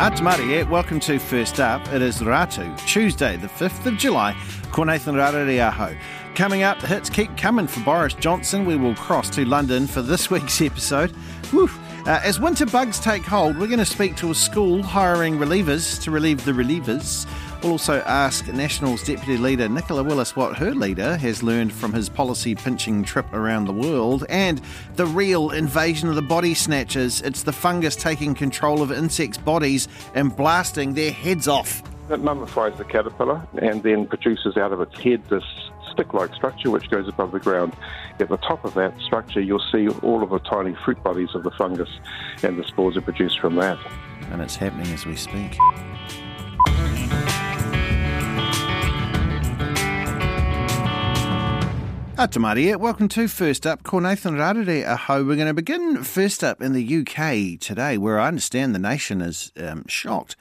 Atamari, welcome to First Up. It is Ratu, Tuesday, the 5th of July. Ko Nathan. Coming up, the hits keep coming for Boris Johnson. We will cross to London for this week's episode. Uh, as winter bugs take hold, we're going to speak to a school hiring relievers to relieve the relievers. We'll also ask Nationals Deputy Leader Nicola Willis what her leader has learned from his policy pinching trip around the world and the real invasion of the body snatchers. It's the fungus taking control of insects' bodies and blasting their heads off. It mummifies the caterpillar and then produces out of its head this stick like structure which goes above the ground. At the top of that structure, you'll see all of the tiny fruit bodies of the fungus, and the spores are produced from that. And it's happening as we speak. Atamari, welcome to First Up. Ko Nathan Rarere aho. We're going to begin first up in the UK today, where I understand the nation is um, shocked.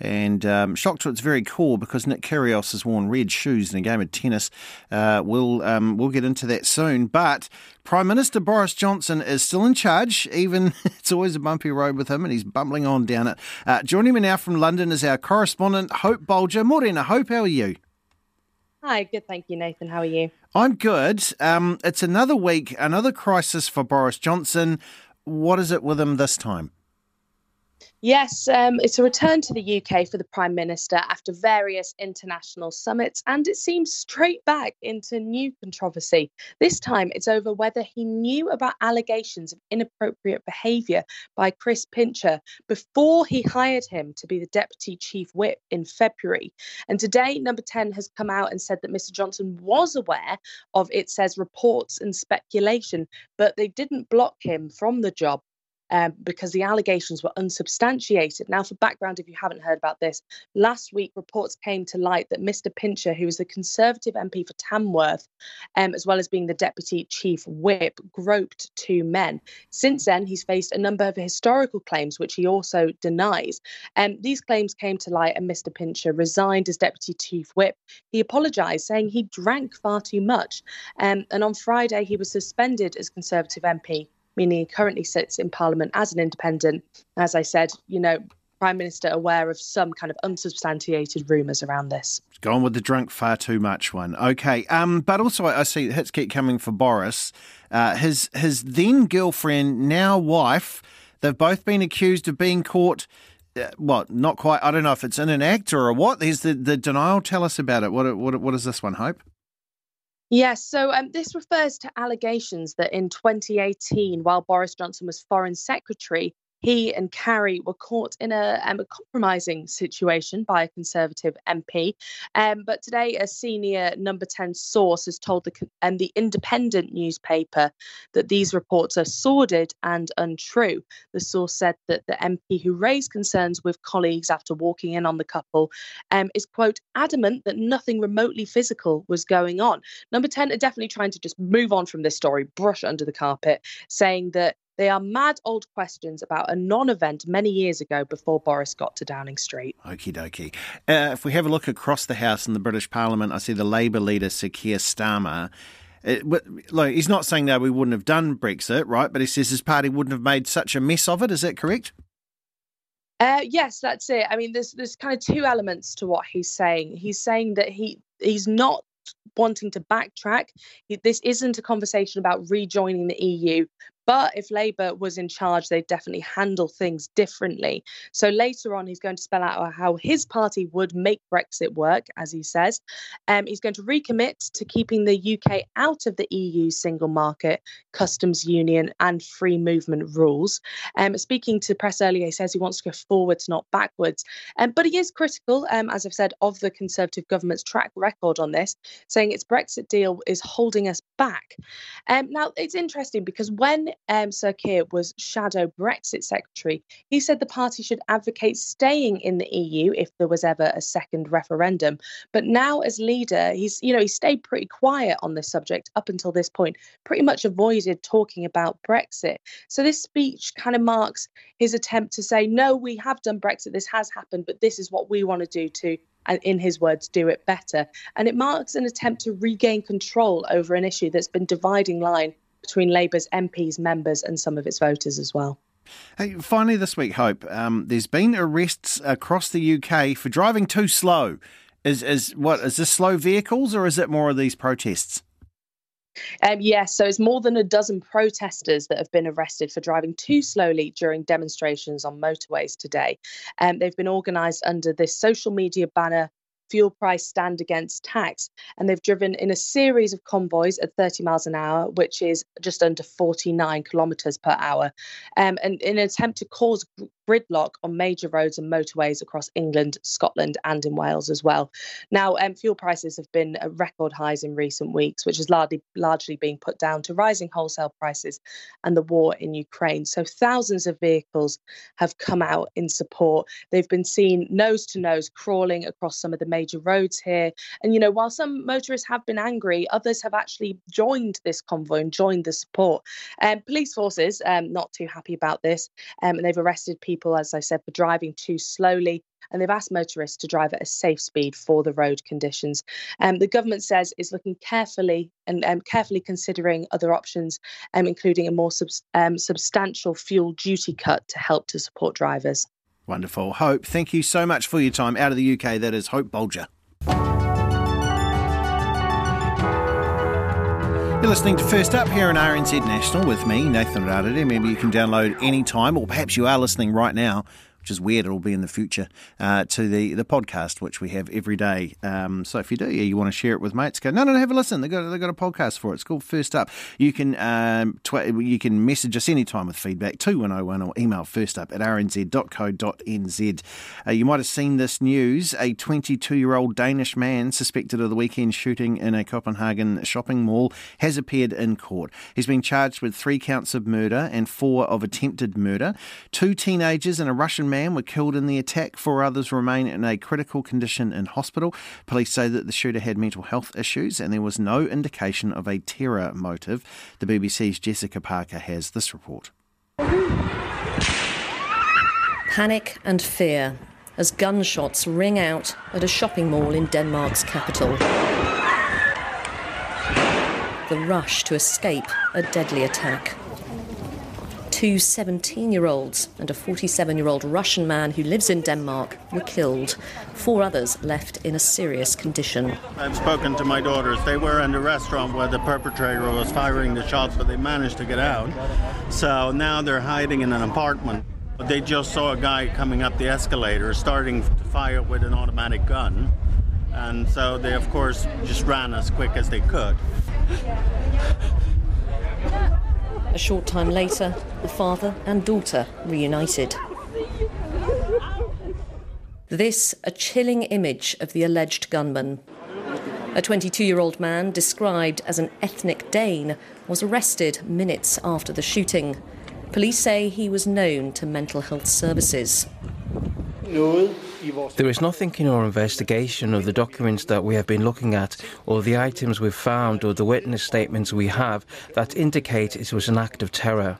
And um, shocked to its very core because Nick Kyrgios has worn red shoes in a game of tennis. Uh, we'll um, we'll get into that soon. But Prime Minister Boris Johnson is still in charge. Even it's always a bumpy road with him, and he's bumbling on down it. Uh, joining me now from London is our correspondent Hope Bolger. Morena, Hope, how are you? Hi, good. Thank you, Nathan. How are you? I'm good. Um, it's another week, another crisis for Boris Johnson. What is it with him this time? Yes, um, it's a return to the UK for the Prime Minister after various international summits, and it seems straight back into new controversy. This time it's over whether he knew about allegations of inappropriate behaviour by Chris Pincher before he hired him to be the Deputy Chief Whip in February. And today, Number 10 has come out and said that Mr. Johnson was aware of, it says, reports and speculation, but they didn't block him from the job um, because the allegations were unsubstantiated. Now, for background, if you haven't heard about this, last week reports came to light that Mr. Pincher, who is the Conservative MP for Tamworth, um, as well as being the Deputy Chief Whip, groped two men. Since then, he's faced a number of historical claims, which he also denies. Um, these claims came to light, and Mr. Pincher resigned as Deputy Chief Whip. He apologised, saying he drank far too much. Um, and on Friday, he was suspended as Conservative MP meaning he currently sits in Parliament as an independent. As I said, you know, Prime Minister aware of some kind of unsubstantiated rumours around this. Gone with the drunk far too much one. Okay, um, but also I see hits keep coming for Boris. Uh, his his then girlfriend, now wife, they've both been accused of being caught. Uh, what? Not quite. I don't know if it's in an act or what. There's the, the denial. Tell us about it. What what what is this one? Hope. Yes, so um, this refers to allegations that in 2018, while Boris Johnson was Foreign Secretary, he and Carrie were caught in a, um, a compromising situation by a Conservative MP. Um, but today, a senior number 10 source has told the, um, the independent newspaper that these reports are sordid and untrue. The source said that the MP who raised concerns with colleagues after walking in on the couple um, is, quote, adamant that nothing remotely physical was going on. Number 10 are definitely trying to just move on from this story, brush under the carpet, saying that they are mad old questions about a non event many years ago before Boris got to Downing Street. Okie dokie. Uh, if we have a look across the House in the British Parliament, I see the Labour leader, Sir Keir Starmer. It, uh, like, he's not saying that we wouldn't have done Brexit, right? But he says his party wouldn't have made such a mess of it. Is that correct? Uh, yes, that's it. I mean, there's there's kind of two elements to what he's saying. He's saying that he he's not wanting to backtrack. This isn't a conversation about rejoining the EU, but if Labour was in charge, they'd definitely handle things differently. So later on, he's going to spell out how his party would make Brexit work, as he says. Um, he's going to recommit to keeping the UK out of the EU single market, customs union, and free movement rules. Um, speaking to press earlier, he says he wants to go forwards, not backwards. Um, but he is critical, um, as I've said, of the Conservative government's track record on this, saying its Brexit deal is holding us back. Um, now, it's interesting because when um, Sir Keir was shadow Brexit secretary, he said the party should advocate staying in the EU if there was ever a second referendum. But now, as leader, he's you know he stayed pretty quiet on this subject up until this point, pretty much avoided talking about Brexit. So this speech kind of marks his attempt to say, no, we have done Brexit, this has happened, but this is what we want to do to and in his words, do it better. And it marks an attempt to regain control over an issue that's been dividing line between Labour's MPs, members, and some of its voters as well. Hey, finally, this week, Hope, um, there's been arrests across the UK for driving too slow. Is is what is this slow vehicles or is it more of these protests? Um, yes, so it's more than a dozen protesters that have been arrested for driving too slowly during demonstrations on motorways today. Um, they've been organised under this social media banner fuel price stand against tax. And they've driven in a series of convoys at 30 miles an hour, which is just under 49 kilometres per hour. Um, and in an attempt to cause gridlock on major roads and motorways across England, Scotland, and in Wales as well. Now, um, fuel prices have been at record highs in recent weeks, which is largely largely been put down to rising wholesale prices and the war in Ukraine. So thousands of vehicles have come out in support. They've been seen nose to nose crawling across some of the major roads here. And you know, while some motorists have been angry, others have actually joined this convoy and joined the support. Um, police forces um, not too happy about this, um, and they've arrested people people, as I said, for driving too slowly. And they've asked motorists to drive at a safe speed for the road conditions. Um, the government says it's looking carefully and um, carefully considering other options, um, including a more um, substantial fuel duty cut to help to support drivers. Wonderful. Hope, thank you so much for your time out of the UK. That is Hope Bolger. You're listening to First Up here on RNZ National with me, Nathan Rarere. Maybe you can download anytime, or perhaps you are listening right now which is weird. It'll be in the future uh, to the, the podcast, which we have every day. Um, so if you do, yeah, you want to share it with mates, go no, no, no have a listen. They got they got a podcast for it. It's called First Up. You can um, tw- you can message us anytime with feedback 2101 or email first up at rnz.co.nz. Uh, you might have seen this news. A 22 year old Danish man suspected of the weekend shooting in a Copenhagen shopping mall has appeared in court. He's been charged with three counts of murder and four of attempted murder. Two teenagers and a Russian man were killed in the attack. Four others remain in a critical condition in hospital. Police say that the shooter had mental health issues and there was no indication of a terror motive. The BBC's Jessica Parker has this report. Panic and fear as gunshots ring out at a shopping mall in Denmark's capital. The rush to escape a deadly attack two 17 year olds and a 47 year old Russian man who lives in Denmark were killed. Four others left in a serious condition. I've spoken to my daughters. They were in the restaurant where the perpetrator was firing the shots, but they managed to get out. So now they're hiding in an apartment. They just saw a guy coming up the escalator starting to fire with an automatic gun. And so they, of course, just ran as quick as they could. A short time later, the father and daughter reunited. This, a chilling image of the alleged gunman. A 22 year old man, described as an ethnic Dane, was arrested minutes after the shooting. Police say he was known to mental health services. There is nothing in our investigation of the documents that we have been looking at, or the items we've found, or the witness statements we have that indicate it was an act of terror.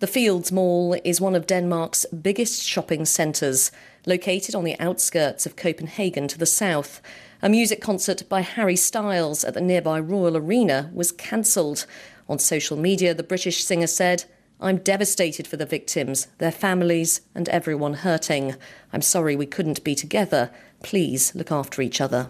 The Fields Mall is one of Denmark's biggest shopping centres, located on the outskirts of Copenhagen to the south. A music concert by Harry Styles at the nearby Royal Arena was cancelled. On social media, the British singer said, I'm devastated for the victims, their families, and everyone hurting. I'm sorry we couldn't be together. Please look after each other.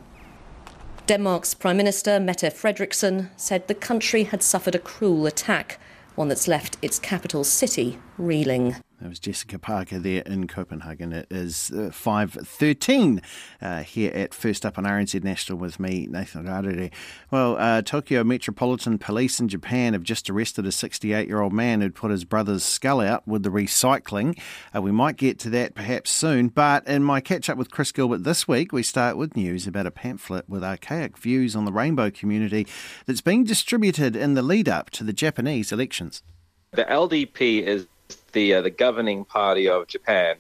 Denmark's Prime Minister Mette Frederiksen said the country had suffered a cruel attack, one that's left its capital city reeling. That was Jessica Parker there in Copenhagen. It is uh, 5.13 uh, here at First Up on RNZ National with me, Nathan Rarere. Well, uh, Tokyo Metropolitan Police in Japan have just arrested a 68-year-old man who'd put his brother's skull out with the recycling. Uh, we might get to that perhaps soon, but in my catch-up with Chris Gilbert this week, we start with news about a pamphlet with archaic views on the rainbow community that's being distributed in the lead-up to the Japanese elections. The LDP is the uh, the governing party of Japan.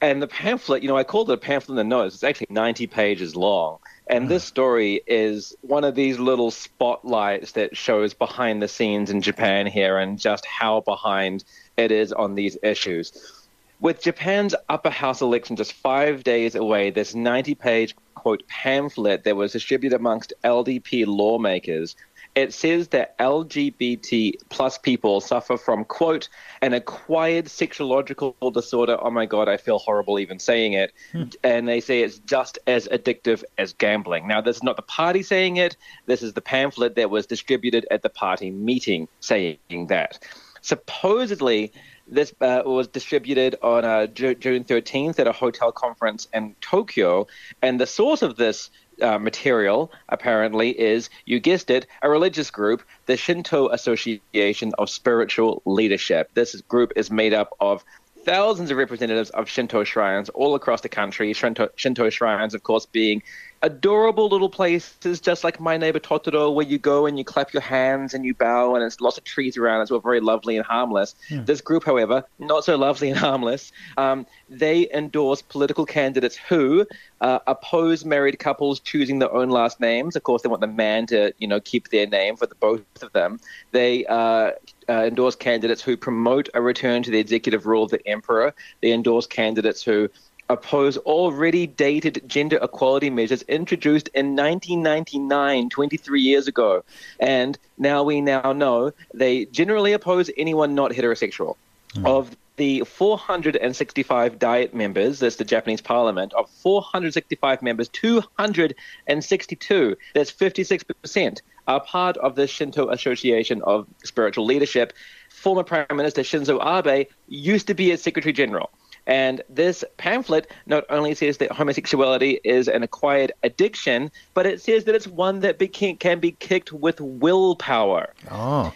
And the pamphlet, you know, I called it a pamphlet in the notes. It's actually 90 pages long. And this story is one of these little spotlights that shows behind the scenes in Japan here and just how behind it is on these issues. With Japan's upper house election just five days away, this 90 page, quote, pamphlet that was distributed amongst LDP lawmakers it says that LGBT plus people suffer from, quote, an acquired sexuological disorder. Oh my God, I feel horrible even saying it. Hmm. And they say it's just as addictive as gambling. Now, this is not the party saying it, this is the pamphlet that was distributed at the party meeting saying that. Supposedly, this uh, was distributed on uh, June 13th at a hotel conference in Tokyo, and the source of this uh, material apparently is, you guessed it, a religious group, the Shinto Association of Spiritual Leadership. This group is made up of thousands of representatives of Shinto shrines all across the country. Shinto, Shinto shrines, of course, being adorable little places, just like my neighbor Totoro, where you go and you clap your hands and you bow, and there's lots of trees around. It's all very lovely and harmless. Yeah. Hmm. This group, however, not so lovely and harmless. Um, they endorse political candidates who uh, oppose married couples choosing their own last names. Of course, they want the man to, you know, keep their name for the both of them. They uh, uh, endorse candidates who promote a return to the executive rule of the emperor. They endorse candidates who oppose already dated gender equality measures introduced in 1999, 23 years ago. And now we now know they generally oppose anyone not heterosexual. Mm. Of the 465 Diet members, that's the Japanese parliament, of 465 members, 262, that's 56%, are part of the Shinto Association of Spiritual Leadership. Former Prime Minister Shinzo Abe used to be its Secretary General. And this pamphlet not only says that homosexuality is an acquired addiction, but it says that it's one that be- can be kicked with willpower. Oh,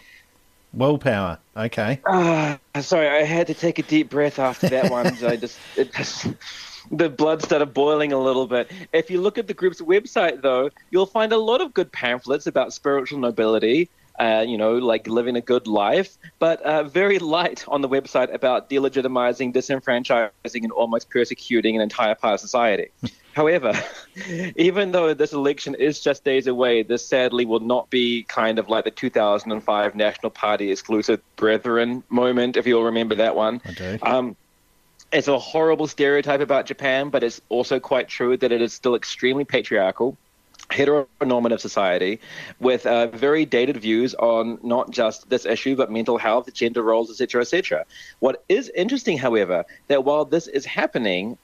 willpower. Okay. Uh, sorry, I had to take a deep breath after that one. I just, it just the blood started boiling a little bit. If you look at the group's website, though, you'll find a lot of good pamphlets about spiritual nobility uh, you know, like living a good life, but uh, very light on the website about delegitimizing, disenfranchising, and almost persecuting an entire part of society. However, even though this election is just days away, this sadly will not be kind of like the 2005 National Party exclusive Brethren moment, if you'll remember that one. Okay. Um, it's a horrible stereotype about Japan, but it's also quite true that it is still extremely patriarchal heteronormative society with uh, very dated views on not just this issue but mental health gender roles etc etc what is interesting however that while this is happening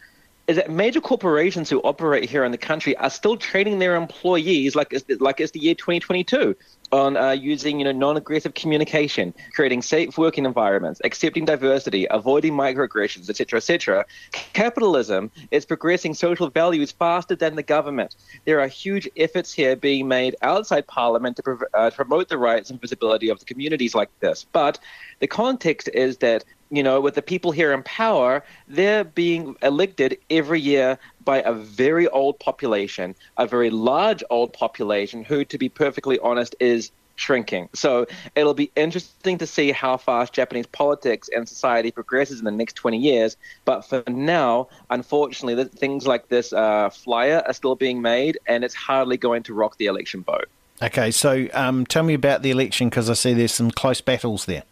is that major corporations who operate here in the country are still training their employees like it's, like it's the year 2022 on uh, using you know non-aggressive communication, creating safe working environments, accepting diversity, avoiding microaggressions, etc., etc. Capitalism is progressing social values faster than the government. There are huge efforts here being made outside Parliament to prov- uh, promote the rights and visibility of the communities like this. But the context is that you know, with the people here in power, they're being elected every year by a very old population, a very large old population who, to be perfectly honest, is shrinking. So it'll be interesting to see how fast Japanese politics and society progresses in the next 20 years. But for now, unfortunately, things like this uh, flyer are still being made, and it's hardly going to rock the election boat. Okay, so um, tell me about the election because I see there's some close battles there.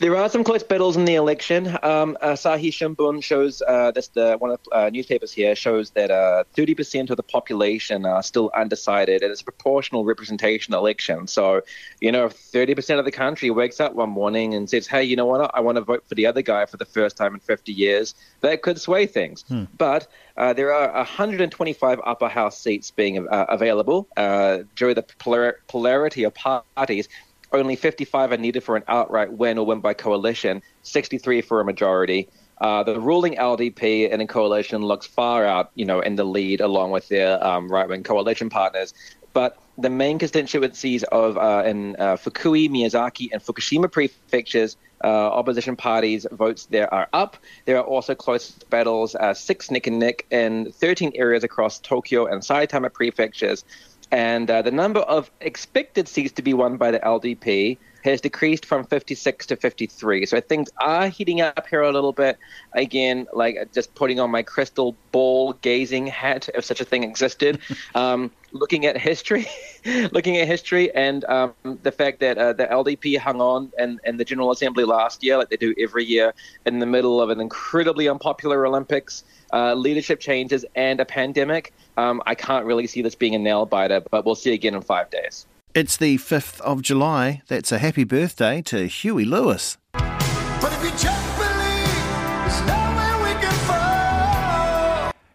There are some close battles in the election. Um, Asahi Shimbun shows uh, that's the one of the uh, newspapers here shows that uh, 30% of the population are still undecided, and it's a proportional representation election. So, you know, if 30% of the country wakes up one morning and says, "Hey, you know what? I want to vote for the other guy for the first time in 50 years," that could sway things. Hmm. But uh, there are 125 upper house seats being uh, available. Uh, to the polar- polarity of parties, only 55 are needed for an outright win or win by coalition, 63 for a majority. Uh, the ruling LDP and a coalition looks far out, you know, in the lead along with their um, right-wing coalition partners. But the main constituencies of uh, in uh, Fukui, Miyazaki, and Fukushima prefectures, uh, opposition parties' votes there are up. There are also close battles, uh, six neck and neck in 13 areas across Tokyo and Saitama prefectures and uh, the number of expected seats to be won by the LDP has decreased from 56 to 53. So things are heating up here a little bit. Again, like just putting on my crystal ball gazing hat, if such a thing existed. um, looking at history, looking at history, and um, the fact that uh, the LDP hung on and in the General Assembly last year, like they do every year, in the middle of an incredibly unpopular Olympics, uh, leadership changes, and a pandemic. Um, I can't really see this being a nail biter, but we'll see again in five days. It's the 5th of July. That's a happy birthday to Huey Lewis.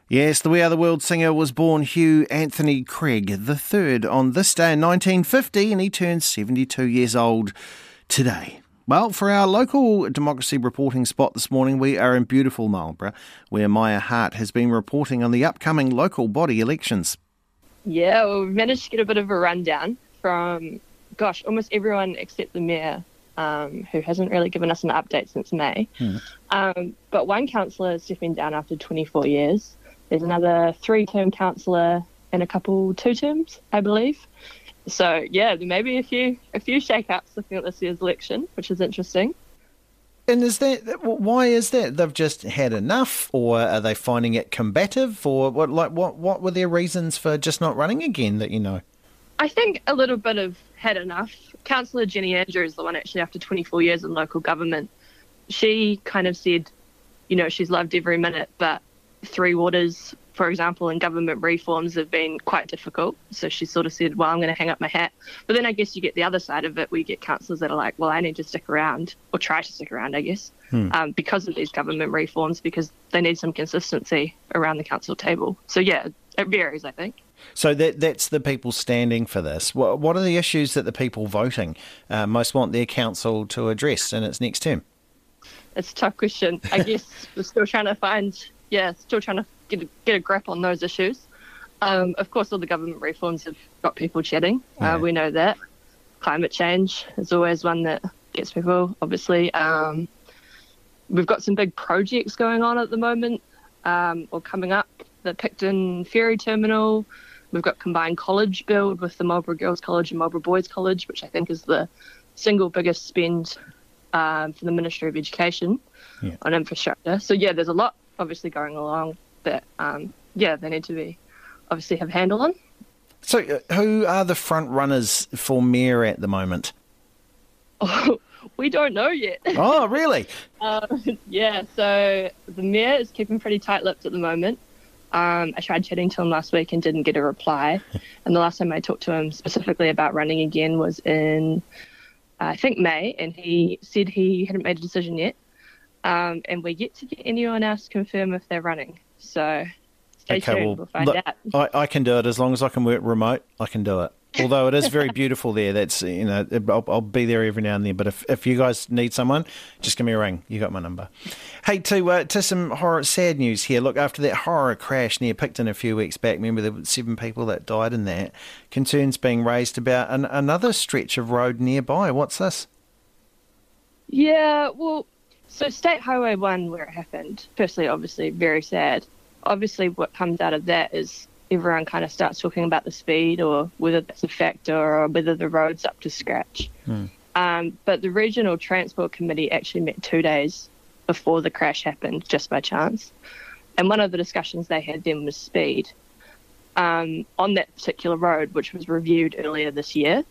Yes, the We Are the World singer was born Hugh Anthony Cregg III on this day in 1950, and he turned 72 years old today. Well, for our local democracy reporting spot this morning, we are in beautiful Marlborough, where Maia Hart has been reporting on the upcoming local body elections. Yeah, well, we've managed to get a bit of a rundown from, gosh, almost everyone except the mayor, um, who hasn't really given us an update since May. Hmm. Um, but one councillor is stepping down after 24 years. There's another three term councillor and a couple two terms, I believe. So yeah, there may be a few a few shake-ups looking at this year's election, which is interesting. And is that why is that? They've just had enough, or are they finding it combative, or what? Like what? What were their reasons for just not running again? That you know. I think a little bit of had enough. Councillor Jenny Andrews, the one actually after 24 years in local government, she kind of said, you know, she's loved every minute, but Three Waters, for example, and government reforms have been quite difficult. So she sort of said, well, I'm going to hang up my hat. But then I guess you get the other side of it where you get councillors that are like, well, I need to stick around or try to stick around, I guess, hmm. um, because of these government reforms, because they need some consistency around the council table. So yeah, it varies, I think. So that that's the people standing for this. What, what are the issues that the people voting uh, most want their council to address in its next term? It's a tough question. I guess we're still trying to find yeah, still trying to get a, get a grip on those issues. Um, of course, all the government reforms have got people chatting. Uh, we know that. Climate change is always one that gets people, obviously. Um, we've got some big projects going on at the moment um, or coming up. The Picton Ferry Terminal. We've got combined college build with the Marlborough Girls College and Marlborough Boys College, which I think is the single biggest spend um, for the Ministry of Education yeah. on infrastructure. So yeah, there's a lot obviously going along that um, yeah they need to be obviously have a handle on. So, uh, who are the front runners for mayor at the moment? Oh, we don't know yet. Oh, really? uh, yeah. So the mayor is keeping pretty tight-lipped at the moment. Um, I tried chatting to him last week and didn't get a reply. and the last time I talked to him specifically about running again was in, I think May, and he said he hadn't made a decision yet. Um, and we're yet to get anyone else to confirm if they're running. So stay okay, tuned. Well, we'll find look, out. I, I, can do it as long as I can work remote. I can do it. Although it is very beautiful there. That's you know I'll, I'll, be there every now and then. But if, if you guys need someone, just give me a ring. You got my number. Hey, to uh, to some horror sad news here. Look, after that horror crash near Picton a few weeks back, remember there were seven people that died in that. Concerns being raised about an, another stretch of road nearby. What's this? Yeah, well, so State Highway 1, where it happened, firstly, obviously, very sad. Obviously, what comes out of that is everyone kind of starts talking about the speed or whether that's a factor or whether the road's up to scratch. Hmm. Um, but the Regional Transport Committee actually met two days before the crash happened, just by chance. And one of the discussions they had then was speed um, on that particular road, which was reviewed earlier this year.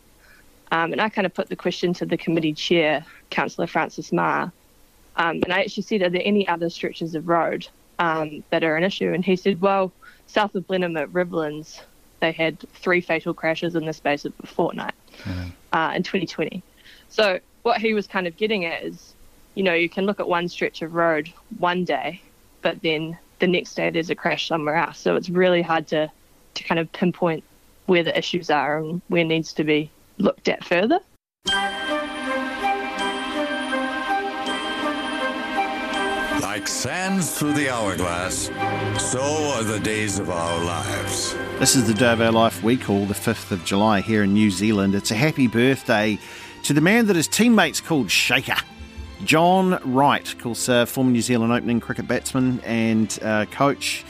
Um, and I kind of put the question to the committee chair, Councillor Francis Maher, um, and I actually said, Are there any other stretches of road um, that are an issue? And he said, Well, south of Blenheim at Riverlands, they had three fatal crashes in the space of a fortnight mm. uh, in 2020. So, what he was kind of getting at is, you know, you can look at one stretch of road one day, but then the next day there's a crash somewhere else. So, it's really hard to, to kind of pinpoint where the issues are and where needs to be looked at further. Like sands through the hourglass, so are the days of our lives. This is the day of our life we call the 5th of July here in New Zealand. It's a happy birthday to the man that his teammates called Shaker. John Wright, of course, uh, former New Zealand opening cricket batsman and uh, coach.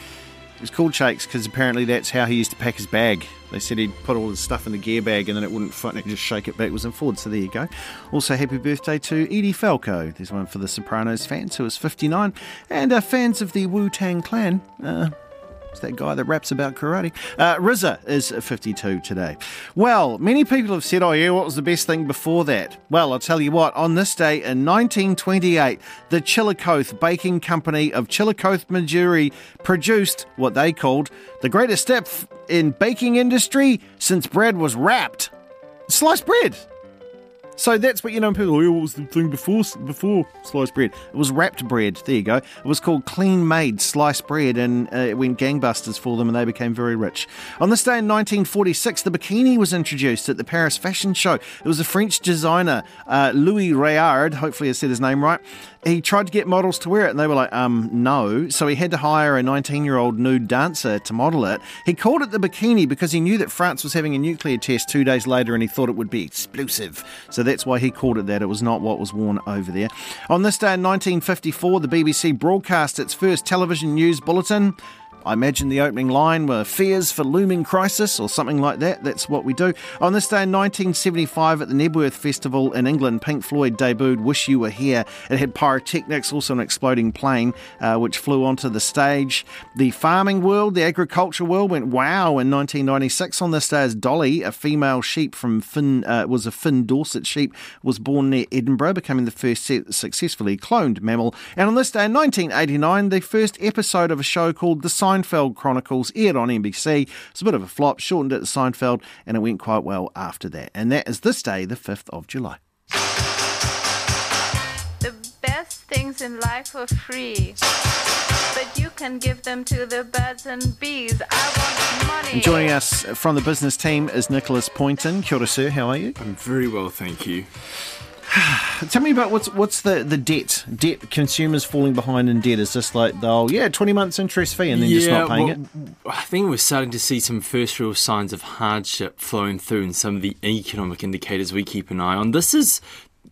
Was called Shakes because apparently that's how he used to pack his bag. They said he'd put all his stuff in the gear bag and then it wouldn't fit and he'd just shake it backwards and forwards. So there you go. Also, happy birthday to Edie Falco. There's one for the Sopranos fans who is 59 and uh, fans of the Wu Tang Clan. Uh, it's that guy that raps about karate. Uh, RZA is 52 today. Well, many people have said, oh, yeah, what was the best thing before that? Well, I'll tell you what, on this day in 1928, the Chillicothe Baking Company of Chillicothe, Missouri produced what they called the greatest step in baking industry since bread was wrapped. Sliced bread. So that's what you know. People, oh, what was the thing before before sliced bread? It was wrapped bread. There you go. It was called Kleen Maid sliced bread, and uh, it went gangbusters for them, and they became very rich. On this day in 1946, the bikini was introduced at the Paris Fashion Show. It was a French designer, uh, Louis Réard. Hopefully, I said his name right he tried to get models to wear it and they were like, um, no. So he had to hire a 19 year old nude dancer to model it. He called it the bikini because he knew that France was having a nuclear test two days later and he thought it would be explosive. So that's why he called it that. It was not what was worn over there. On this day in 1954, the BBC broadcast its first television news bulletin. I imagine the opening line were fears for looming crisis or something like that. That's what we do. On this day in 1975 at the Knebworth Festival in England, Pink Floyd debuted Wish You Were Here. It had pyrotechnics, also an exploding plane, uh, which flew onto the stage. The farming world, the agriculture world went wow in 1996 on this day as Dolly, a female sheep from Finn, uh, was a Finn Dorset sheep, was born near Edinburgh, becoming the first successfully cloned mammal. And on this day in 1989, the first episode of a show called The Sign Seinfeld Chronicles aired on NBC. It's a bit of a flop, shortened it to Seinfeld, and it went quite well after that. And that is this day, the 5th of July. The best things in life are free but you can give them to the birds and bees. I want money. Joining us from the business team is Nicholas Poynton. Kia ora, sir. How are you? I'm very well, thank you. Tell me about what's what's the, the debt? Debt consumers falling behind in debt. Is this like they'll yeah twenty months interest fee and then yeah, just not paying well, it? I think we're starting to see some first real signs of hardship flowing through in some of the economic indicators we keep an eye on. This is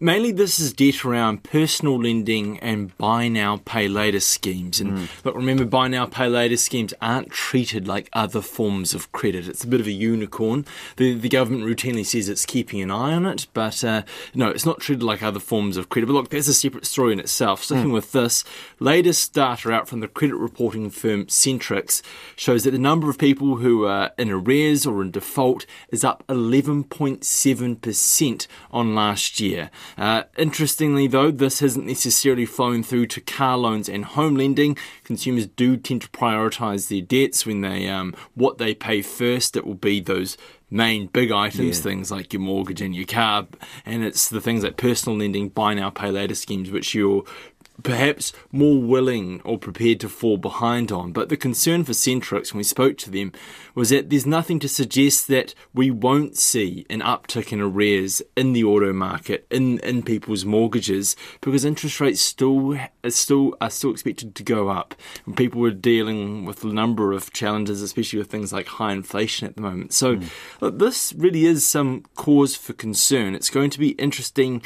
mainly this is debt around personal lending and buy now, pay later schemes. And mm. look, remember, buy now, pay later schemes aren't treated like other forms of credit. It's a bit of a unicorn. The, the government routinely says it's keeping an eye on it, but uh, no, it's not treated like other forms of credit. But look, there's a separate story in itself. Sticking mm. with this, latest data out from the credit reporting firm Centrix shows that the number of people who are in arrears or in default is up 11.7% on last year. Uh, interestingly, though, this hasn't necessarily flown through to car loans and home lending. Consumers do tend to prioritise their debts when they um, what they pay first. It will be those main big items, yeah. things like your mortgage and your car, and it's the things like personal lending, buy now, pay later schemes, which you're perhaps more willing or prepared to fall behind on. But the concern for Centrix, when we spoke to them, was that there's nothing to suggest that we won't see an uptick in arrears in the auto market, in, in people's mortgages, because interest rates still are still are still expected to go up. And people were dealing with a number of challenges, especially with things like high inflation at the moment. So mm. this really is some cause for concern. It's going to be interesting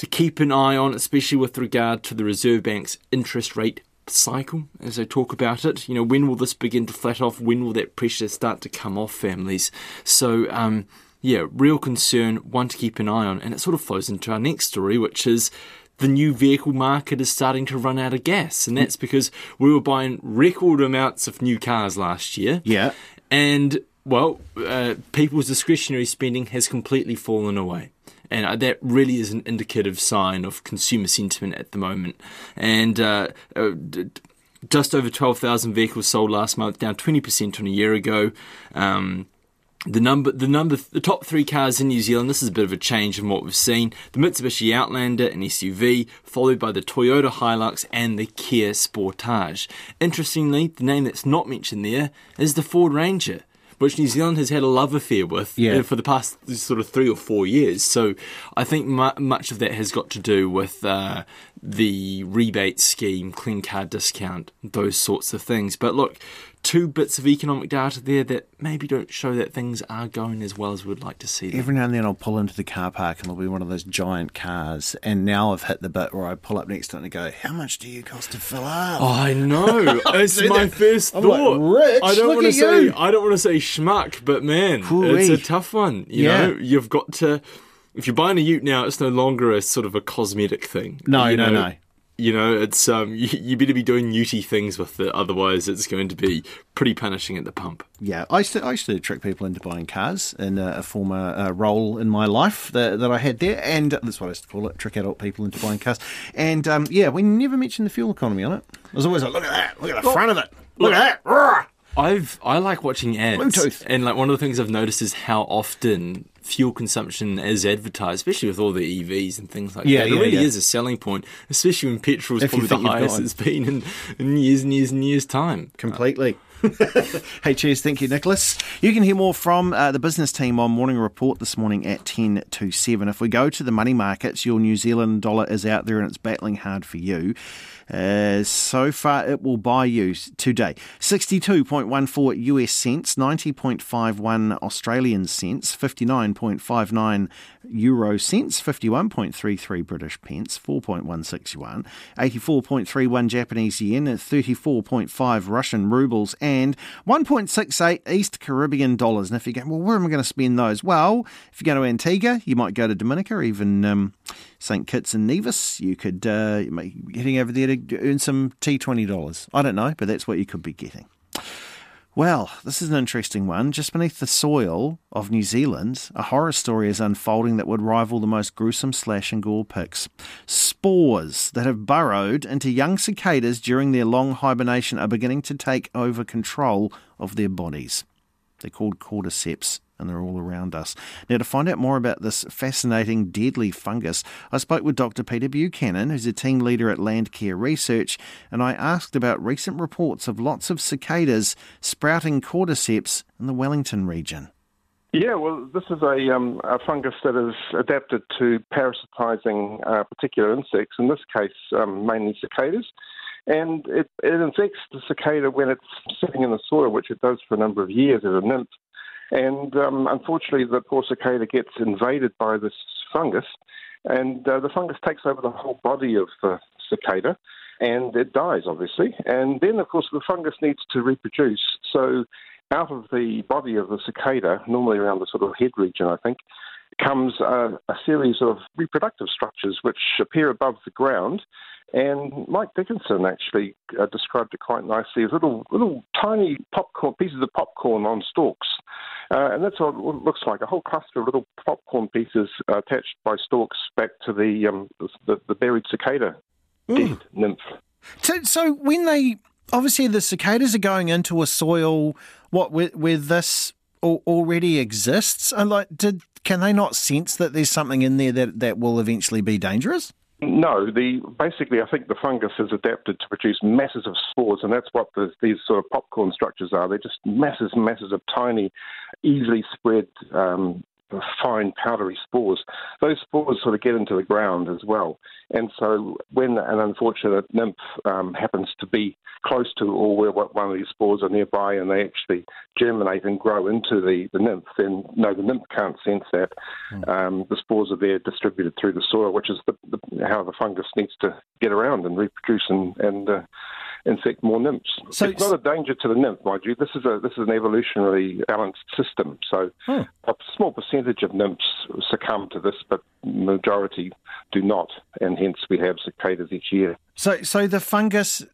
to keep an eye on, especially with regard to the Reserve Bank's interest rate cycle as they talk about it. You know, when will this begin to flat off? When will that pressure start to come off families? So, um, yeah, real concern, one to keep an eye on. And it sort of flows into our next story, which is the new vehicle market is starting to run out of gas. And that's because we were buying record amounts of new cars last year. Yeah. And, well, uh, people's discretionary spending has completely fallen away and uh, that really is an indicative sign of consumer sentiment at the moment. And uh, uh, just over 12,000 vehicles sold last month, down 20% on a year ago. Um, the number, the number, the top three cars in New Zealand. This is a bit of a change from what we've seen. The Mitsubishi Outlander, an SUV, followed by the Toyota Hilux and the Kia Sportage. Interestingly, the name that's not mentioned there is the Ford Ranger which New Zealand has had a love affair with yeah. Uh, for the past sort of three or four years. So I think mu- much of that has got to do with uh, the rebate scheme, clean car discount, those sorts of things. But look, two bits of economic data there that maybe don't show that things are going as well as we'd like to see. Them. Every now and then I'll pull into the car park and there'll be one of those giant cars. And now I've hit the bit where I pull up next to it and go, How much do you cost to fill up? Oh, I know. it's my first I'm thought. Like, Rich, I don't want to say you. I don't want to say schmuck, but man, it's a tough one. You yeah. know, you've got to if you're buying a ute now, it's no longer a sort of a cosmetic thing. No, you no, know, no. You know, it's um, you, you better be doing newty things with it, otherwise it's going to be pretty punishing at the pump. Yeah, I used to, I used to trick people into buying cars in a, a former uh, role in my life that, that I had there, and that's what I used to call it: trick adult people into buying cars. And um, yeah, we never mentioned the fuel economy on it. I was always like, "Look at that! Look at the well, front of it! Look, look at that!" I've I like watching ads. Bluetooth. And like one of the things I've noticed is how often fuel consumption as advertised, especially with all the EVs and things like Yeah, that. yeah, it really yeah. is a selling point, especially when petrol is If probably the think you've got highest it's been in, in years and years and years' time. Completely. hey, cheers. Thank you, Nicholas. You can hear more from uh, the business team on Morning Report this morning at 10 to 7. If we go to the money markets, your New Zealand dollar is out there and it's battling hard for you. Uh, so far, it will buy you today 62.14 US cents, 90.51 Australian cents, 59.59 euro cents, 51.33 British pence, 4.16 yuan, 84.31 Japanese yen, 34.5 Russian rubles, and 1.68 East Caribbean dollars. And if you go, well, where am I going to spend those? Well, if you go to Antigua, you might go to Dominica, even um, St. Kitts and Nevis. You could uh, be heading over there to earn some T20 dollars. I don't know, but that's what you could be getting. Well, this is an interesting one. Just beneath the soil of New Zealand, a horror story is unfolding that would rival the most gruesome slash and gore pics. Spores that have burrowed into young cicadas during their long hibernation are beginning to take over control of their bodies. They're called cordyceps and they're all around us. Now, to find out more about this fascinating, deadly fungus, I spoke with Dr. Peter Buchanan, who's a team leader at Landcare Research, and I asked about recent reports of lots of cicadas sprouting cordyceps in the Wellington region. Yeah, well, this is a, um, a fungus that is adapted to parasitizing uh, particular insects, in this case, um, mainly cicadas. And it, it infects the cicada when it's sitting in the soil, which it does for a number of years as a nymph. And um, unfortunately, the poor cicada gets invaded by this fungus, and uh, the fungus takes over the whole body of the cicada, and it dies, obviously. And then, of course, the fungus needs to reproduce. So, out of the body of the cicada, normally around the sort of head region, I think, comes a, a series of reproductive structures which appear above the ground. And Mike Dickinson actually uh, described it quite nicely as little, little tiny popcorn pieces of popcorn on stalks. Uh, and that's what it looks like a whole cluster of little popcorn pieces uh, attached by stalks back to the, um, the, the buried cicada dead nymph. So, so when they obviously the cicadas are going into a soil, what where, where this al- already exists, and like, did can they not sense that there's something in there that that will eventually be dangerous? No, the basically, I think the fungus has adapted to produce masses of spores, and that's what the, these sort of popcorn structures are. They're just masses and masses of tiny, easily spread, um, fine powdery spores. Those spores sort of get into the ground as well, and so when an unfortunate nymph um, happens to be close to or where one of these spores are nearby, and they actually germinate and grow into the, the nymph, then no, the nymph can't sense that. Um, the spores are there distributed through the soil, which is the, the, how the fungus needs to get around and reproduce and, and uh, infect more nymphs. So- it's not a danger to the nymph, mind you. This is a this is an evolutionarily balanced system. So Hmm. a small percentage of nymphs succumb to this, but majority do not, and hence we have cicadas each year. So, so the fungus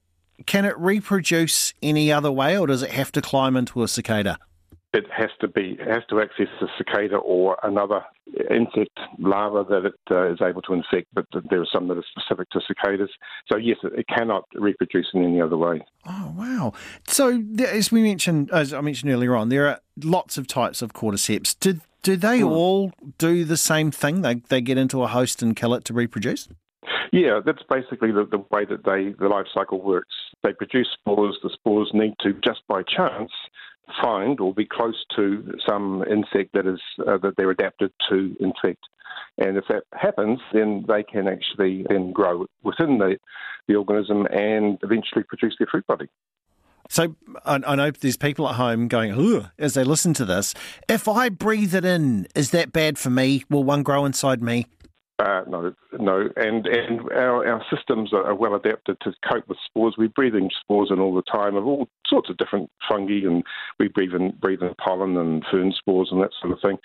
can it reproduce any other way, or does it have to climb into a cicada? It has to be it has to access the cicada or another insect larva that it uh, is able to infect. But there are some that are specific to cicadas. So yes, it, cannot reproduce in any other way. Oh wow! So as we mentioned, as I mentioned earlier on, there are lots of types of cordyceps. Do do they all do the same thing? They they get into a host and kill it to reproduce. Yeah, that's basically the, the way that they the life cycle works. They produce spores. The spores need to just by chance find or be close to some insect that is uh, that they're adapted to infect. And if that happens, then they can actually then grow within the, the organism and eventually produce their fruit body. So I, I know there's people at home going, Ugh, as they listen to this. If I breathe it in, is that bad for me? Will one grow inside me? Uh, no, no, and and our, our systems are well adapted to cope with spores. We breathe in spores in all the time of all sorts of different fungi, and we breathe in breathe in pollen and fern spores and that sort of thing.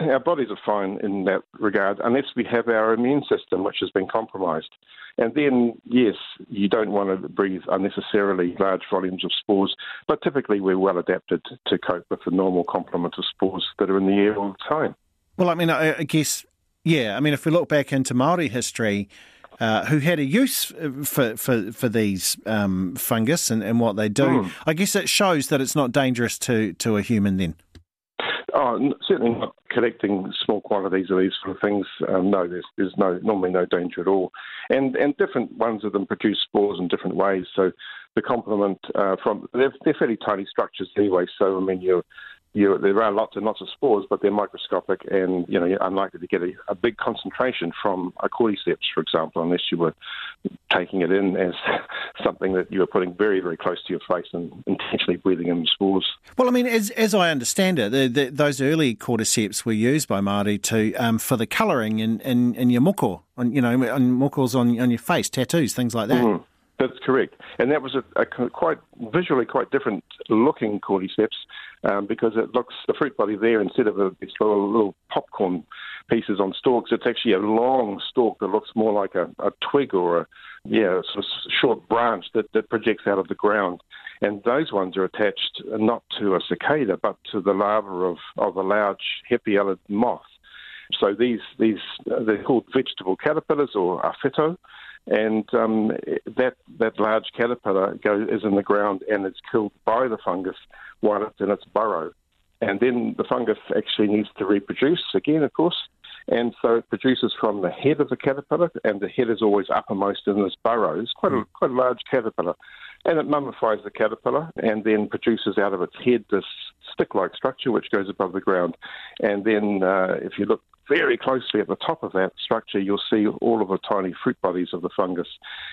our bodies are fine in that regard, unless we have our immune system, which has been compromised. And then, yes, you don't want to breathe unnecessarily large volumes of spores, but typically we're well adapted to cope with the normal complement of spores that are in the air all the time. Well, I mean, I, I guess, yeah. I mean, if we look back into Maori history, uh, who had a use for for for these um, fungus and, and what they do, Hmm. I guess it shows that it's not dangerous to to a human. Then, Oh, certainly not collecting small quantities of these sort of things. Um, no, there's there's no normally no danger at all, and and different ones of them produce spores in different ways. So the complement uh, from they're, they're fairly tiny structures anyway. So I mean you you, there are lots and lots of spores, but they're microscopic, and you know you're unlikely to get a, a big concentration from a cordyceps, for example, unless you were taking it in as something that you were putting very, very close to your face and intentionally breathing in the spores. Well, I mean, as, as I understand it, the, the, those early cordyceps were used by Māori to um, for the colouring in, in, in your moko, on, you know, on mokos on, on your face, tattoos, things like that. Mhm. That's correct, and that was a, a quite visually quite different looking cordyceps um, because it looks the fruit body there instead of a, these little, little popcorn pieces on stalks. It's actually a long stalk that looks more like a, a twig or a yeah sort of short branch that, that projects out of the ground. And those ones are attached not to a cicada but to the larva of, of a large hepialid moth. So these these uh, they're called vegetable caterpillars or āwheto, and um, that that large caterpillar goes is in the ground and it's killed by the fungus while it's in its burrow, and then the fungus actually needs to reproduce again, of course, and so it produces from the head of the caterpillar, and the head is always uppermost in this burrow. It's quite a quite a large caterpillar, and it mummifies the caterpillar and then produces out of its head this stick-like structure which goes above the ground, and then uh, if you look very closely at the top of that structure, you'll see all of the tiny fruit bodies of the fungus,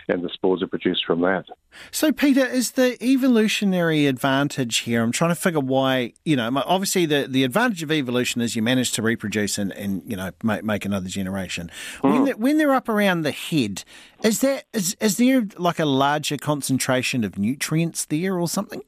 and the spores are produced from that. So, Peter, is the evolutionary advantage here? I'm trying to figure why, you know, obviously the, the advantage of evolution is you manage to reproduce and, and you know, make, make another generation. When, they, when they're up around the head, is, that, is, is there like a larger concentration of nutrients there or something?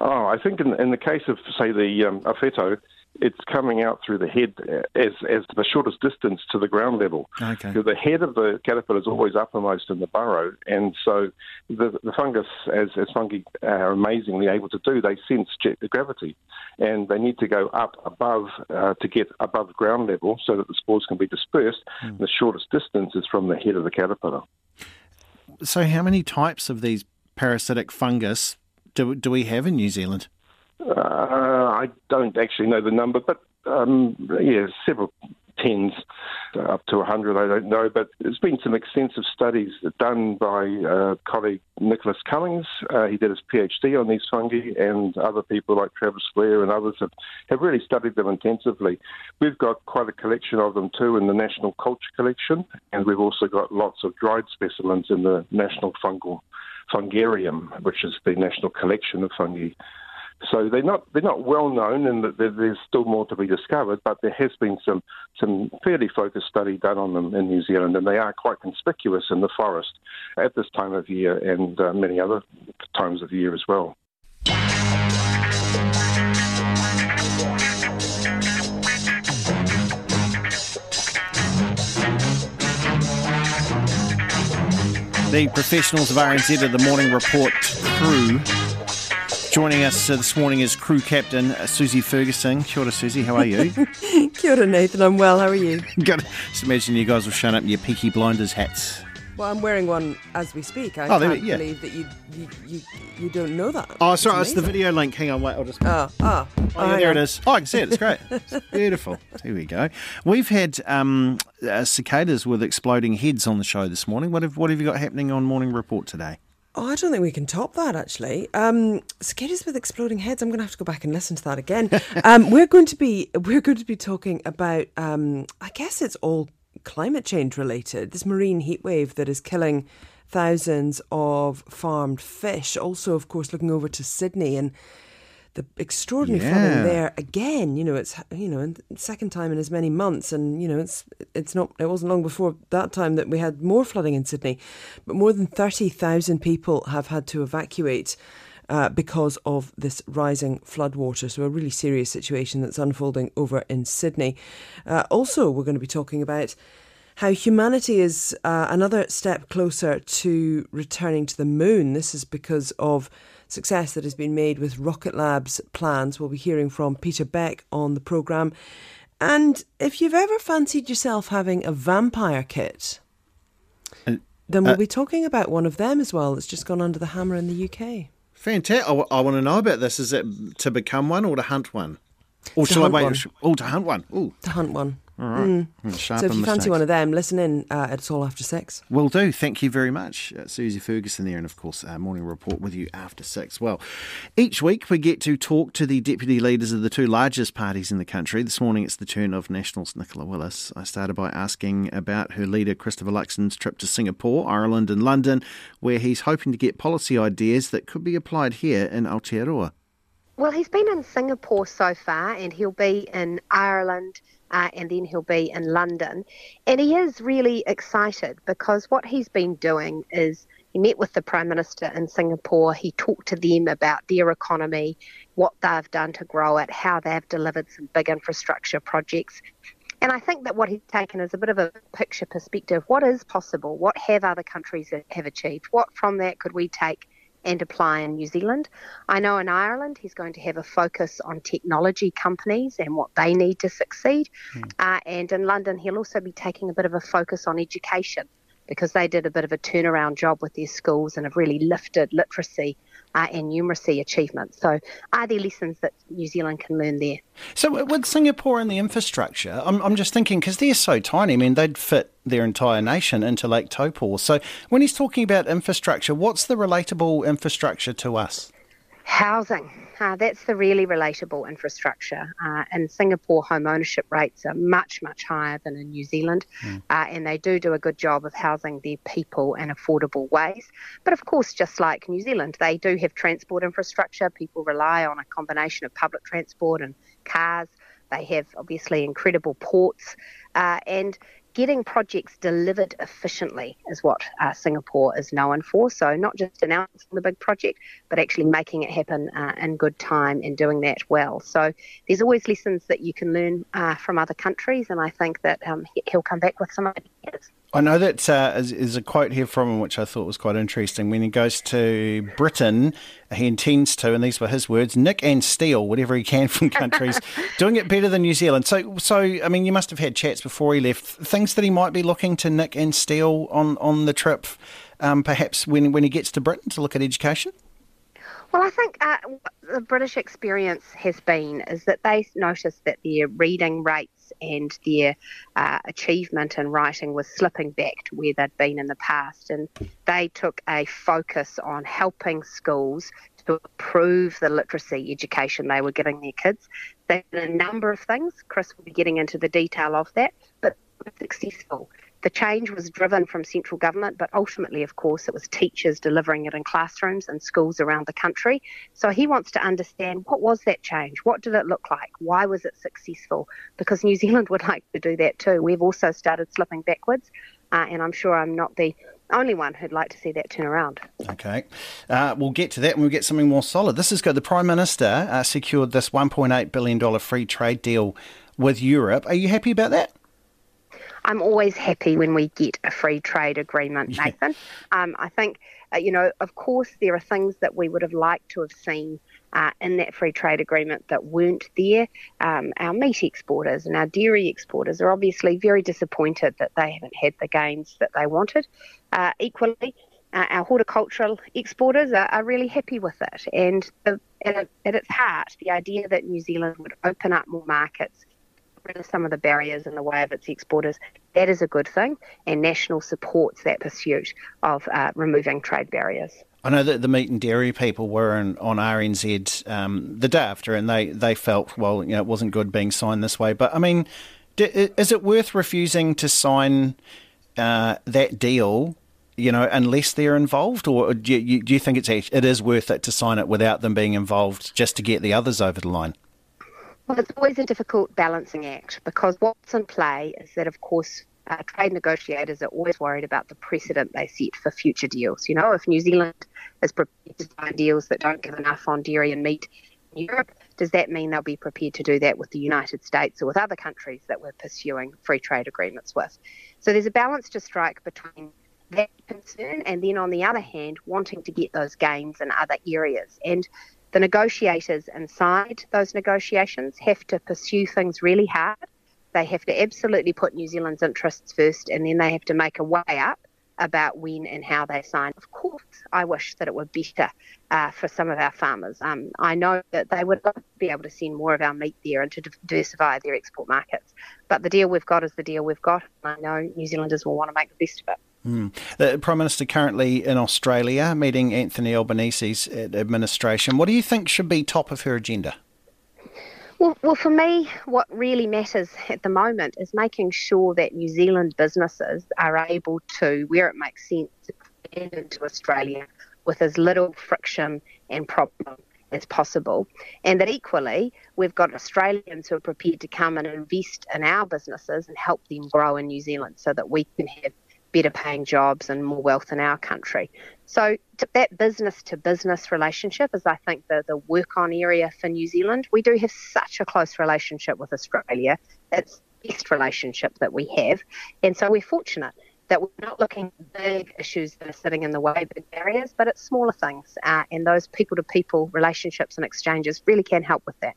Oh, I think in, in the case of, say, the um, Āwheto, it's coming out through the head as as the shortest distance to the ground level. Okay. So the head of the caterpillar is always uppermost in the burrow, and so the, the fungus, as, as fungi are amazingly able to do, they sense gravity, and they need to go up above uh, to get above ground level so that the spores can be dispersed. The shortest distance is from the head of the caterpillar. So, how many types of these parasitic fungus do, do we have in New Zealand? Uh, I don't actually know the number, but um, yeah, several tens, uh, up to 100, I don't know. But there's been some extensive studies done by uh, colleague Nicholas Cummings. Uh, he did his PhD on these fungi, and other people like Travis Blair and others have, have really studied them intensively. We've got quite a collection of them too in the National Culture Collection, and we've also got lots of dried specimens in the National Fungal Fungarium, which is the national collection of fungi. So they're not they're not well known, and there's still more to be discovered. But there has been some some fairly focused study done on them in New Zealand, and they are quite conspicuous in the forest at this time of year and uh, many other times of year as well. The professionals of RNZ of the Morning Report crew. Joining us uh, this morning is crew captain uh, Susie Ferguson. Kia ora, Susie. How are you? Kia ora, Nathan. I'm well. How are you? Good. Just imagine you guys have shown up in your Peaky Blinders hats. Well, I'm wearing one as we speak. I Oh, there we- can't yeah. believe that you, you you you don't know that. Oh, sorry, it's the amazing. video link. Hang on, wait, I'll just. Oh, oh, Oh, yeah, hang there on. it is. Oh, I can see it. It's great. It's beautiful. Here we go. We've had um, uh, cicadas with exploding heads on the show this morning. What have What have you got happening on Morning Report today? Oh, I don't think we can top that actually. Um, cicadas with exploding heads. I'm going to have to go back and listen to that again. um, we're going to be we're going to be talking about. Um, I guess it's all climate change related. This marine heat wave that is killing thousands of farmed fish. Also, of course, looking over to Sydney and the extraordinary Yeah. flooding there again. You know, it's you know, and second time in as many months, and you know, it's it's not. It wasn't long before that time that we had more flooding in Sydney, but more than thirty thousand people have had to evacuate. Uh, because of this rising floodwater. So, a really serious situation that's unfolding over in Sydney. Uh, also, we're going to be talking about how humanity is uh, another step closer to returning to the moon. This is because of success that has been made with Rocket Lab's plans. We'll be hearing from Peter Beck on the programme. And if you've ever fancied yourself having a vampire kit, And, then we'll uh, be talking about one of them as well that's just gone under the hammer in the UK. Fantastic. I, want to know about this. Is it to become one or to hunt one? Or To shall I wait? one. Oh, to hunt one. Ooh. To hunt one. All right. Mm. So if you fancy mistakes. one of them, listen in. Uh, it's all after six. Will do. Thank you very much. Uh, Susie Ferguson there, and of course, our morning report with you after six. Well, each week we get to talk to the deputy leaders of the two largest parties in the country. This morning it's the turn of Nationals Nicola Willis. I started by asking about her leader, Christopher Luxon's trip to Singapore, Ireland, and London, where he's hoping to get policy ideas that could be applied here in Aotearoa. Well, he's been in Singapore so far, and he'll be in Ireland, uh, and then he'll be in London. And he is really excited because what he's been doing is he met with the Prime Minister in Singapore. He talked to them about their economy, what they've done to grow it, how they've delivered some big infrastructure projects. And I think that what he's taken is a bit of a picture perspective. What is possible? What have other countries have achieved? What from that could we take and apply in New Zealand? I know in Ireland he's going to have a focus on technology companies and what they need to succeed. Uh, and in London he'll also be taking a bit of a focus on education because they did a bit of a turnaround job with their schools and have really lifted literacy uh, and numeracy achievements. So, are there lessons that New Zealand can learn there? So, with Singapore and the infrastructure, I'm, I'm just thinking because they're so tiny. I mean, they'd fit their entire nation into Lake Taupo. So, when he's talking about infrastructure, what's the relatable infrastructure to us? Housing. Uh, that's the really relatable infrastructure. Uh, in Singapore, home ownership rates are much, much higher than in New Zealand, uh, and they do do a good job of housing their people in affordable ways. But of course, just like New Zealand, they do have transport infrastructure. People rely on a combination of public transport and cars. They have obviously incredible ports, uh, and getting projects delivered efficiently is what uh, Singapore is known for. So, not just announcing the big project, but actually making it happen uh, in good time and doing that well. So, there's always lessons that you can learn uh, from other countries, and I think that um, he- he'll come back with some ideas. I know that uh, is, is a quote here from him, which I thought was quite interesting. When he goes to Britain, he intends to, and these were his words, nick and steal whatever he can from countries, doing it better than New Zealand. So, so I mean, you must have had chats before he left. Things that he might be looking to nick and steal on, on the trip, um, perhaps when, when he gets to Britain to look at education? Well, I think uh, what the British experience has been is that they noticed that their reading and their uh, achievement in writing was slipping back to where they'd been in the past, and they took a focus on helping schools to improve the literacy education they were giving their kids. They did a number of things. Chris will be getting into the detail of that, but successful. The change was driven from central government, but ultimately, of course, it was teachers delivering it in classrooms and schools around the country. So he wants to understand what was that change? What did it look like? Why was it successful? Because New Zealand would like to do that too. We've also started slipping backwards, uh, and I'm sure I'm not the only one who'd like to see that turn around. Okay. Uh, we'll get to that and we'll get something more solid. This is good. The Prime Minister uh, secured this $1.8 billion free trade deal with Europe. Are you happy about that? I'm always happy when we get a free trade agreement, Nathan. Um, I think, uh, you know, of course, there are things that we would have liked to have seen uh, in that free trade agreement that weren't there. Um, our meat exporters and our dairy exporters are obviously very disappointed that they haven't had the gains that they wanted. Uh, equally, uh, our horticultural exporters are, are really happy with it. And the, at, at its heart, the idea that New Zealand would open up more markets rid of some of the barriers in the way of its exporters. That is a good thing, and National supports that pursuit of uh, removing trade barriers. I know that the meat and dairy people were in, on RNZ um, the day after, and they, they felt, well, you know, it wasn't good being signed this way. But I mean, is it worth refusing to sign uh, that deal, you know, unless they're involved, or do you, do you think it's it is worth it to sign it without them being involved, just to get the others over the line? Well, it's always a difficult balancing act because what's in play is that, of course, uh, trade negotiators are always worried about the precedent they set for future deals. You know, if New Zealand is prepared to sign deals that don't give enough on dairy and meat in Europe, does that mean they'll be prepared to do that with the United States or with other countries that we're pursuing free trade agreements with? So there's a balance to strike between that concern and then, on the other hand, wanting to get those gains in other areas. And the negotiators inside those negotiations have to pursue things really hard. They have to absolutely put New Zealand's interests first, and then they have to make a way up about when and how they sign. Of course, I wish that it were better uh, for some of our farmers. Um, I know that they would love to be able to send more of our meat there and to diversify their export markets. But the deal we've got is the deal we've got, and I know New Zealanders will want to make the best of it. Mm. The Prime Minister currently in Australia meeting Anthony Albanese's administration. What do you think should be top of her agenda? Well, well, for me, what really matters at the moment is making sure that New Zealand businesses are able to, where it makes sense, expand into Australia with as little friction and problem as possible. And that equally, we've got Australians who are prepared to come and invest in our businesses and help them grow in New Zealand so that we can have better paying jobs and more wealth in our country. So that business to business relationship is, I think, the, the work on area for New Zealand. We do have such a close relationship with Australia. It's the best relationship that we have. And so we're fortunate that we're not looking at big issues that are sitting in the way, big barriers, but it's smaller things. Uh, and those people to people relationships and exchanges really can help with that.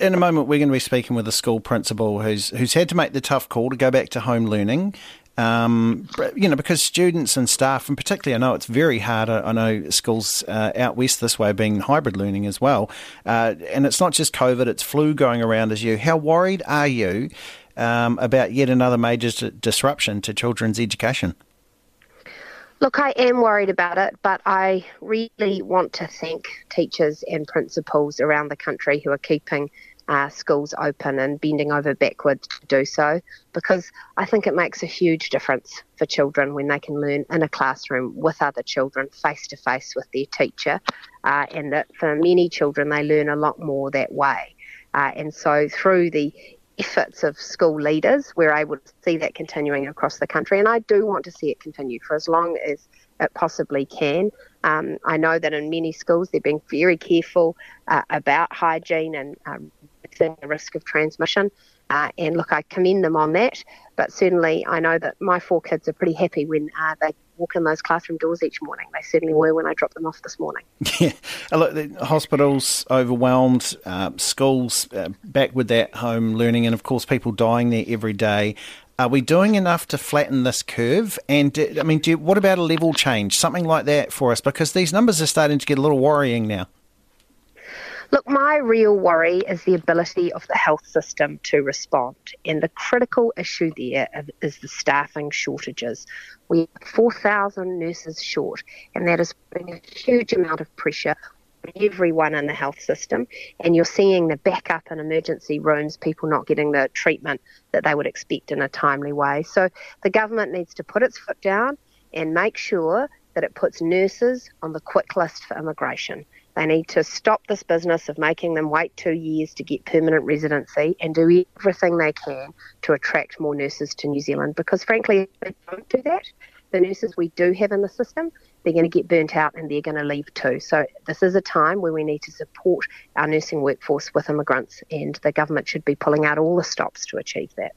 In a moment, we're going to be speaking with a school principal who's who's had to make the tough call to go back to home learning. Um, you know, because students and staff, and particularly, I know it's very hard. I know schools uh, out west this way being hybrid learning as well, uh, and it's not just COVID; it's flu going around as you. How worried are you um, about yet another major disruption to children's education? Look, I am worried about it, but I really want to thank teachers and principals around the country who are keeping uh, schools open and bending over backwards to do so because I think it makes a huge difference for children when they can learn in a classroom with other children face to face with their teacher. Uh, and that for many children, they learn a lot more that way. Uh, and so through the efforts of school leaders, we're able to see that continuing across the country. And I do want to see it continue for as long as it possibly can. Um, I know that in many schools they're being very careful uh, about hygiene and um, the risk of transmission. Uh, and look, I commend them on that. But certainly, I know that my four kids are pretty happy when uh, they walk in those classroom doors each morning. They certainly were when I dropped them off this morning. Yeah, look, the hospitals overwhelmed, uh, schools uh, back with that home learning, and of course, people dying there every day. Are we doing enough to flatten this curve? And uh, I mean, you, what about a level change, something like that for us? Because these numbers are starting to get a little worrying now. Look, my real worry is the ability of the health system to respond. And the critical issue there is the staffing shortages. We have 4,000 nurses short, and that is putting a huge amount of pressure on everyone in the health system. And you're seeing the backup in emergency rooms, people not getting the treatment that they would expect in a timely way. So the government needs to put its foot down and make sure that it puts nurses on the quick list for immigration. They need to stop this business of making them wait two years to get permanent residency and do everything they can to attract more nurses to New Zealand because, frankly, if they don't do that, the nurses we do have in the system, they're going to get burnt out and they're going to leave too. So, this is a time where we need to support our nursing workforce with immigrants, and the government should be pulling out all the stops to achieve that.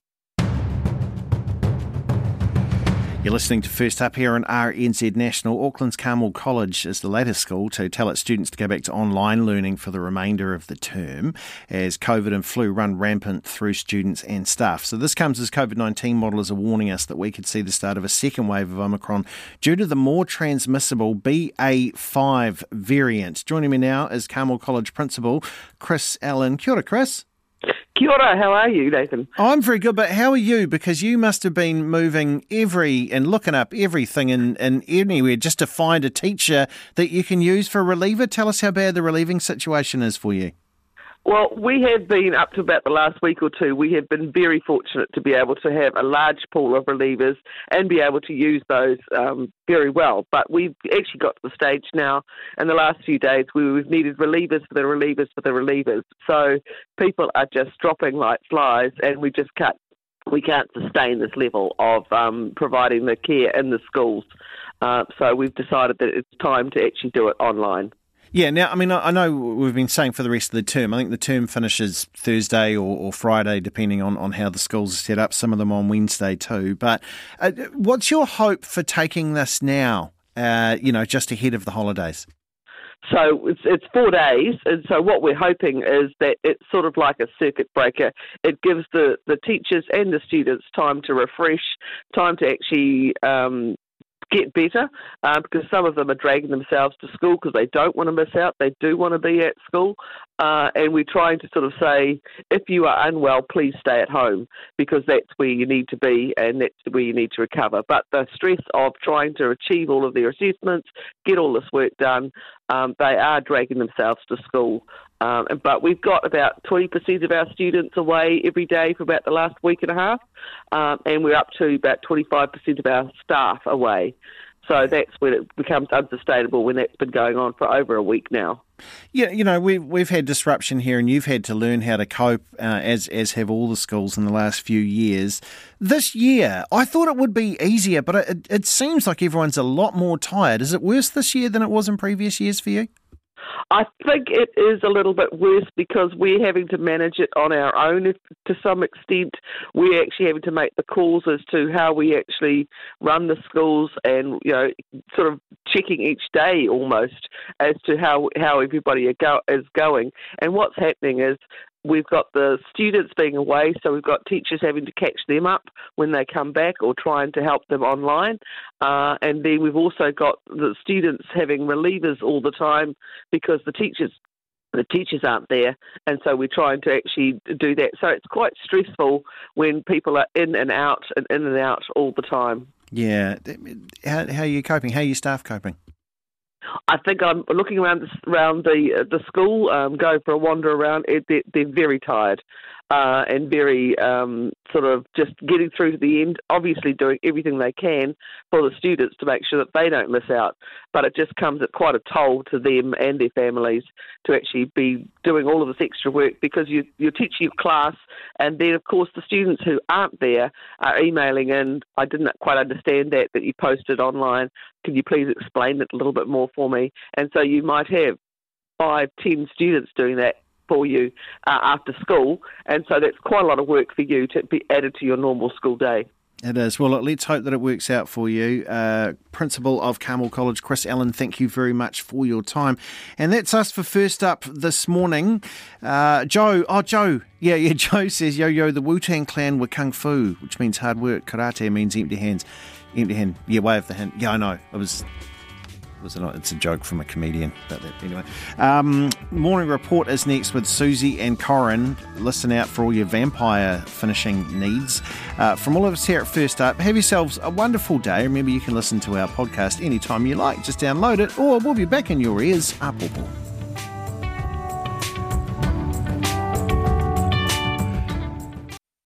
You're listening to First Up here on RNZ National. Auckland's Carmel College is the latest school to tell its students to go back to online learning for the remainder of the term as COVID and flu run rampant through students and staff. So, this comes as COVID 19 modelers are warning us that we could see the start of a second wave of Omicron due to the more transmissible BA5 variant. Joining me now is Carmel College Principal Chris Allen. Kia ora, Chris. Kia ora, how are you, Nathan? I'm very good, but how are you? Because you must have been moving every and looking up everything and, and anywhere just to find a teacher that you can use for reliever. Tell us how bad the relieving situation is for you. Well, we have been up to about the last week or two. We have been very fortunate to be able to have a large pool of relievers and be able to use those um, very well. But we've actually got to the stage now in the last few days where we've needed relievers for the relievers for the relievers. So people are just dropping like flies, and we just can't we can't sustain this level of um, providing the care in the schools. Uh, so we've decided that it's time to actually do it online. Yeah, now, I mean, I know we've been saying for the rest of the term, I think the term finishes Thursday or, or Friday, depending on, on how the schools are set up, some of them on Wednesday too. But uh, what's your hope for taking this now, uh, you know, just ahead of the holidays? so it's it's four days, and so what we're hoping is that it's sort of like a circuit breaker. It gives the the teachers and the students time to refresh, time to actually um, get better uh, because some of them are dragging themselves to school because they don't want to miss out. They do want to be at school. Uh, and we're trying to sort of say, if you are unwell, please stay at home because that's where you need to be and that's where you need to recover. But the stress of trying to achieve all of their assessments, get all this work done, um, they are dragging themselves to school. Um, but we've got about 20% of our students away every day for about the last week and a half, um, and we're up to about 25% of our staff away. So that's when it becomes unsustainable when that's been going on for over a week now. Yeah, you know we've we've had disruption here, and you've had to learn how to cope, uh, as as have all the schools in the last few years. This year, I thought it would be easier, but it, it seems like everyone's a lot more tired. Is it worse this year than it was in previous years for you? I think it is a little bit worse because we're having to manage it on our own if, to some extent. We're actually having to make the calls as to how we actually run the schools and, you know, sort of checking each day almost as to how, how everybody is going. And what's happening is we've got the students being away, so we've got teachers having to catch them up when they come back or trying to help them online. Uh, and then we've also got the students having relievers all the time because the teachers the teachers aren't there, and so we're trying to actually do that. So it's quite stressful when people are in and out and in and out all the time. Yeah, how, how are you coping? How are your staff coping? I think I'm looking around the, around the uh, the school, um, going for a wander around. It, they're, they're very tired uh, and very um, sort of just getting through to the end. Obviously, doing everything they can for the students to make sure that they don't miss out. But it just comes at quite a toll to them and their families to actually be doing all of this extra work because you you're teaching your class, and then of course the students who aren't there are emailing in. I didn't quite understand that that you posted online. Can you please explain it a little bit more for me? And so you might have five, ten students doing that for you uh, after school, and so that's quite a lot of work for you to be added to your normal school day. It is. Well, let's hope that it works out for you. Uh, Principal of Carmel College, Chris Allen, thank you very much for your time. And that's us for First Up this morning. Uh, Joe, oh, Joe, yeah, yeah, Joe says, yo, yo, the Wu Tang Clan were kung fu, which means hard work. Karate means empty hands. Empty hand, yeah, wave the hand. Yeah, I know. It was was? It's a joke from a comedian. But anyway, um, morning report is next with Susie and Corin. Listen out for all your vampire finishing needs. Uh, from all of us here at First Up, have yourselves a wonderful day. Remember, you can listen to our podcast anytime you like. Just download it, or we'll be back in your ears. Up,